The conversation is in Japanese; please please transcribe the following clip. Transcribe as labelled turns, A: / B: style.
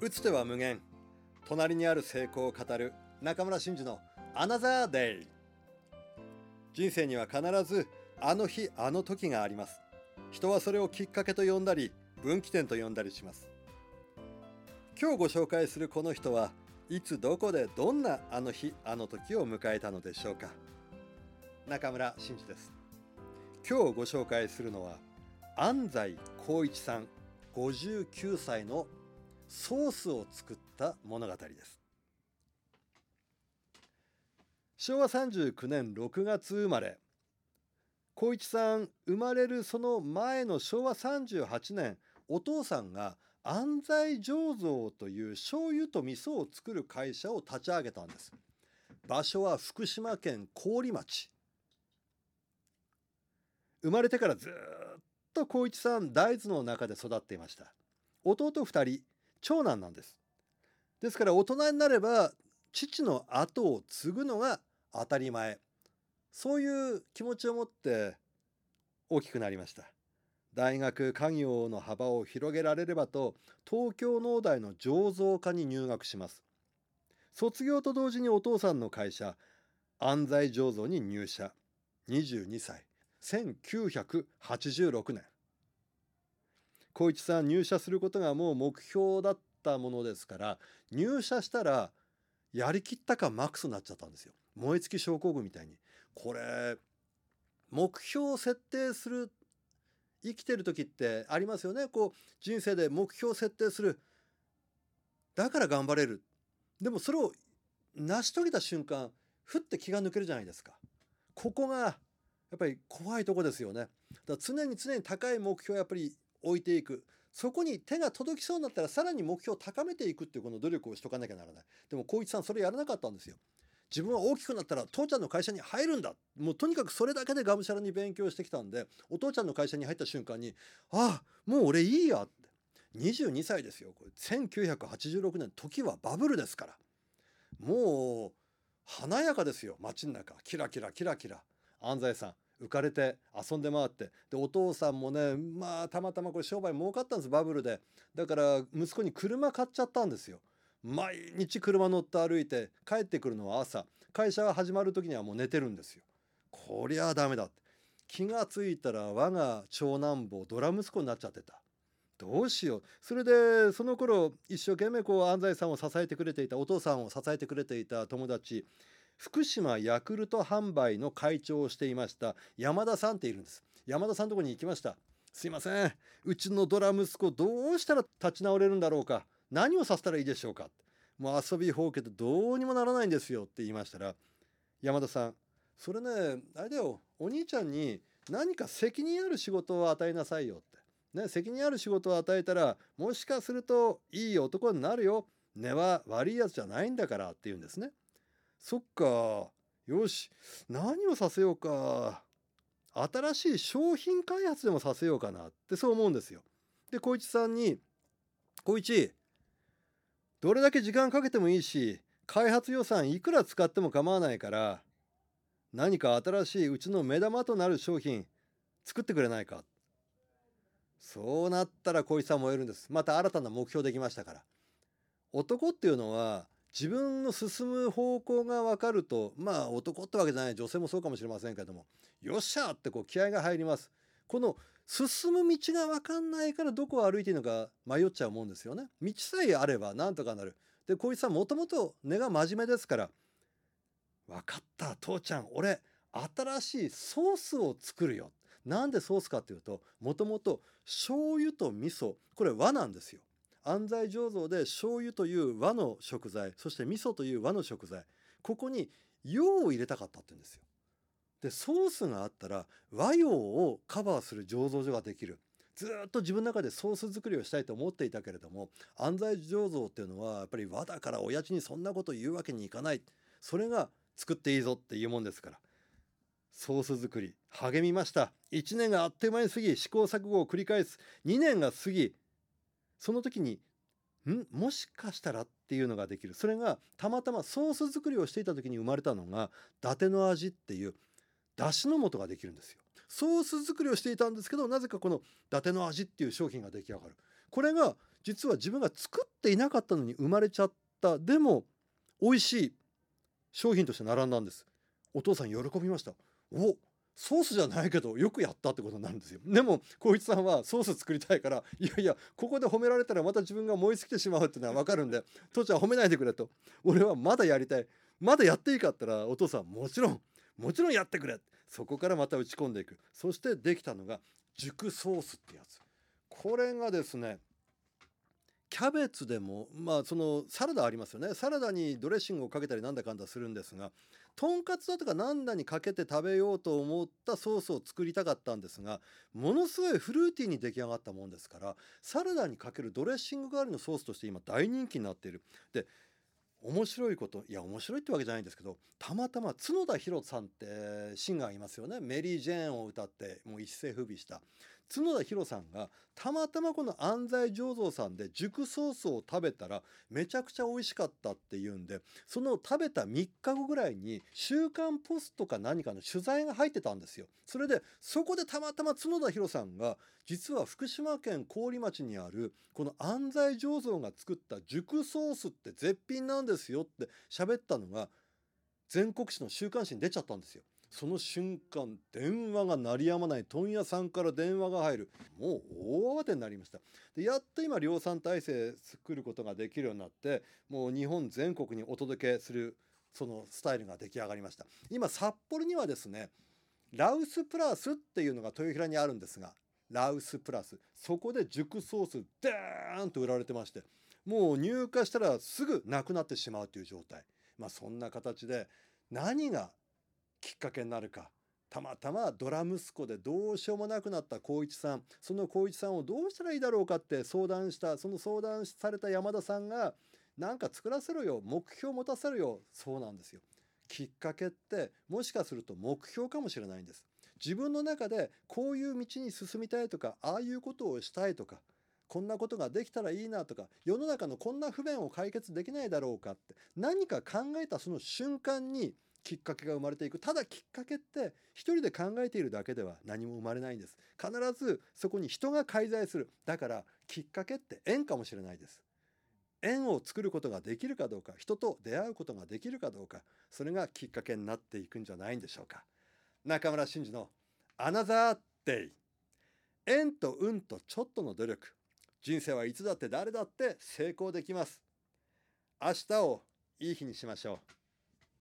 A: 打つ手は無限。隣にある成功を語る。中村真嗣のアナザーデイ。人生には必ずあの日あの時があります。人はそれをきっかけと呼んだり分岐点と呼んだりします。今日ご紹介するこの人はいつどこでどんなあの日あの時を迎えたのでしょうか。中村真嗣です。今日ご紹介するのは安西光一さん59歳のソースを作った物語です。昭和39年6月生まれ。光一さん生まれるその前の昭和38年お父さんが安西醸造という醤油と味噌を作る会社を立ち上げたんです。場所は福島県郡町。生まれてからずっと光一さん大豆の中で育っていました。弟2人長男なんです。ですから大人になれば父の後を継ぐのが当たり前。そういう気持ちを持って大きくなりました。大学家業の幅を広げられればと東京農大の醸造科に入学します。卒業と同時にお父さんの会社安西醸造に入社。22歳。1986年。光一さん入社することがもう目標だったものですから入社したらやりきったかマックスになっちゃったんですよ。燃え尽き症候群みたいに。これ目標を設定する生きてる時ってありますよね。こう人生で目標を設定する。だから頑張れる。でもそれを成し遂げた瞬間ふって気が抜けるじゃないですか。ここがやっぱり怖いとこですよね。だから常に常に高い目標やっぱり置いていく。そこに手が届きそうになったらさらに目標を高めていくっていうこの努力をしとかなきゃならない。でも光一さんそれやらなかったんですよ。自分は大きくなったら父ちゃんの会社に入るんだ。もうとにかくそれだけでがむしゃらに勉強してきたんでお父ちゃんの会社に入った瞬間にああもう俺いいやって。22歳ですよ。これ。1986年時はバブルですから。もう華やかですよ。街の中。キラキラキラキラ。安西さん。浮かれて遊んで回って。でお父さんもねまあたまたまこれ商売儲かったんですバブルで。だから息子に車買っちゃったんですよ。毎日車乗って歩いて帰ってくるのは朝。会社が始まる時にはもう寝てるんですよ。こりゃダメだって。気が付いたら我が長男坊ドラ息子になっちゃってた。どうしよう。それでその頃一生懸命こう安西さんを支えてくれていたお父さんを支えてくれていた友達。福島ヤクルト販売の会長をしていました山田さんっているんです。山田さんのとこに行きました。すいません。うちのドラ息子どうしたら立ち直れるんだろうか。何をさせたらいいでしょうか。もう遊びほうけてどうにもならないんですよって言いましたら山田さんそれねあれだよ。お兄ちゃんに何か責任ある仕事を与えなさいよって。ね、責任ある仕事を与えたらもしかするといい男になるよ。根は悪いやつじゃないんだからって言うんですね。そっか。よし。何をさせようか。新しい商品開発でもさせようかなってそう思うんですよ。で小一さんに「小一どれだけ時間かけてもいいし開発予算いくら使っても構わないから何か新しいうちの目玉となる商品作ってくれないか」そうなったら小一さん燃えるんです。また新たな目標できましたから。男っていうのは自分の進む方向が分かるとまあ男ってわけじゃない。女性もそうかもしれませんけどもよっしゃってこう気合が入ります。この進む道が分かんないからどこを歩いていいのか迷っちゃうもんですよね。道さえあればなんとかなる。でこいつはもともと根が真面目ですから分かった父ちゃん俺新しいソースを作るよ。なんでソースかっていうともともと醤油と味噌これ和なんですよ。安西醸造で醤油という和の食材そして味噌という和の食材ここに洋を入れたかったって言うんですよ。でソースがあったら和洋をカバーする醸造所ができる。ずっと自分の中でソース作りをしたいと思っていたけれども安西醸造っていうのはやっぱり和だから親父にそんなこと言うわけにいかないそれが作っていいぞっていうもんですからソース作り励みました1年があっという間に過ぎ試行錯誤を繰り返す2年が過ぎその時にん？もしかしたらっていうのができる。それがたまたまソース作りをしていた時に生まれたのが伊達の味っていう出汁の素ができるんですよ。ソース作りをしていたんですけどなぜかこの伊達の味っていう商品が出来上がる。これが実は自分が作っていなかったのに生まれちゃった。でも美味しい商品として並んだんです。お父さん喜びましたおソースじゃないけどよくやったってことになるんですよ。でも光一さんはソース作りたいからいやいやここで褒められたらまた自分が燃え尽きてしまうっていうのは分かるんで 父ちゃん褒めないでくれと。俺はまだやりたい。まだやっていいかって言ったらお父さんもちろん。もちろんやってくれ。そこからまた打ち込んでいく。そしてできたのが熟ソースってやつ。これがですねキャベツでもまあそのサラダありますよね。サラダにドレッシングをかけたりなんだかんだするんですがとんかつだとかなんだにかけて食べようと思ったソースを作りたかったんですがものすごいフルーティーに出来上がったもんですからサラダにかけるドレッシング代わりのソースとして今大人気になっている。で面白いこといや面白いってわけじゃないんですけどたまたま角田博さんってシンガーいますよねメリー・ジェーンを歌ってもう一世風靡した角田博さんがたまたまこの安西醸造さんで熟ソースを食べたらめちゃくちゃ美味しかったっていうんでその食べた3日後ぐらいに「週刊ポスト」か何かの取材が入ってたんですよ。それでそこでたまたま角田博さんが実は福島県郡町にあるこの安西醸造が作った熟ソースって絶品なんですよって喋ったのが全国紙の週刊誌に出ちゃったんですよ。その瞬間電話が鳴りやまない問屋さんから電話が入る。もう大慌てになりました。でやっと今量産体制作ることができるようになってもう日本全国にお届けするそのスタイルが出来上がりました。今札幌にはですねラウスプラスっていうのが豊平にあるんですがラウスプラス。そこで熟ソースデーンと売られてましてもう入荷したらすぐなくなってしまうという状態。まあそんな形で何がきっかけになるか。たまたまドラ息子でどうしようもなくなった光一さん。その光一さんをどうしたらいいだろうかって相談したその相談された山田さんが何か作らせろよ目標を持たせるよ。そうなんですよ。きっかけってもしかすると目標かもしれないんです。自分の中でこういう道に進みたいとかああいうことをしたいとかこんなことができたらいいなとか世の中のこんな不便を解決できないだろうかって何か考えたその瞬間にきっかけが生まれていく。ただきっかけって一人で考えているだけでは何も生まれないんです。必ずそこに人が介在する。だからきっかけって縁かもしれないです。縁を作ることができるかどうか人と出会うことができるかどうかそれがきっかけになっていくんじゃないんでしょうか。中村真嗣のアナザーデイ。縁と運とちょっとの努力。人生はいつだって誰だって成功できます。明日をいい日にしましょう。